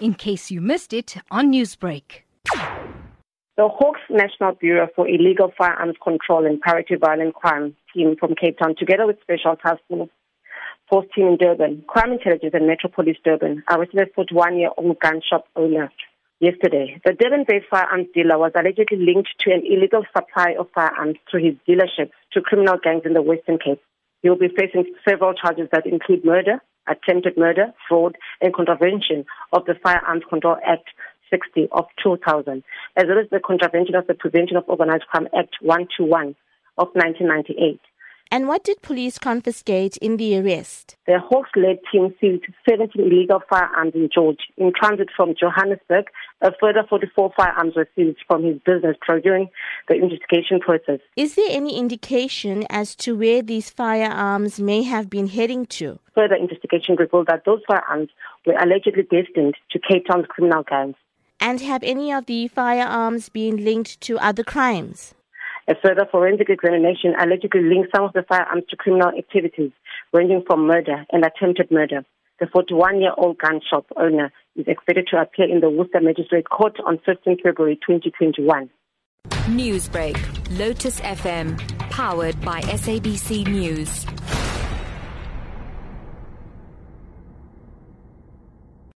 in case you missed it on Newsbreak. The Hawks National Bureau for Illegal Firearms Control and Priority Violent Crime team from Cape Town, together with Special Task Force team in Durban, Crime Intelligence and Metro Police Durban, arrested a 41-year-old gun shop owner yesterday. The Durban-based firearms dealer was allegedly linked to an illegal supply of firearms through his dealership to criminal gangs in the Western Cape. He will be facing several charges that include murder, attempted murder, fraud, and contravention of the Firearms Control Act 60 of 2000, as well as the contravention of the Prevention of Organized Crime Act 121 of 1998. And what did police confiscate in the arrest? The Hawks-led team seized 17 illegal firearms in George in transit from Johannesburg. A further 44 firearms were seized from his business during the investigation process. Is there any indication as to where these firearms may have been heading to? Further investigation revealed that those firearms were allegedly destined to Cape Town's criminal gangs. And have any of the firearms been linked to other crimes? A further forensic examination allegedly linked some of the firearms to criminal activities, ranging from murder and attempted murder. The 41-year-old gun shop owner is expected to appear in the Worcester Magistrate Court on 15 February 2021. Newsbreak, Lotus FM, powered by SABC News.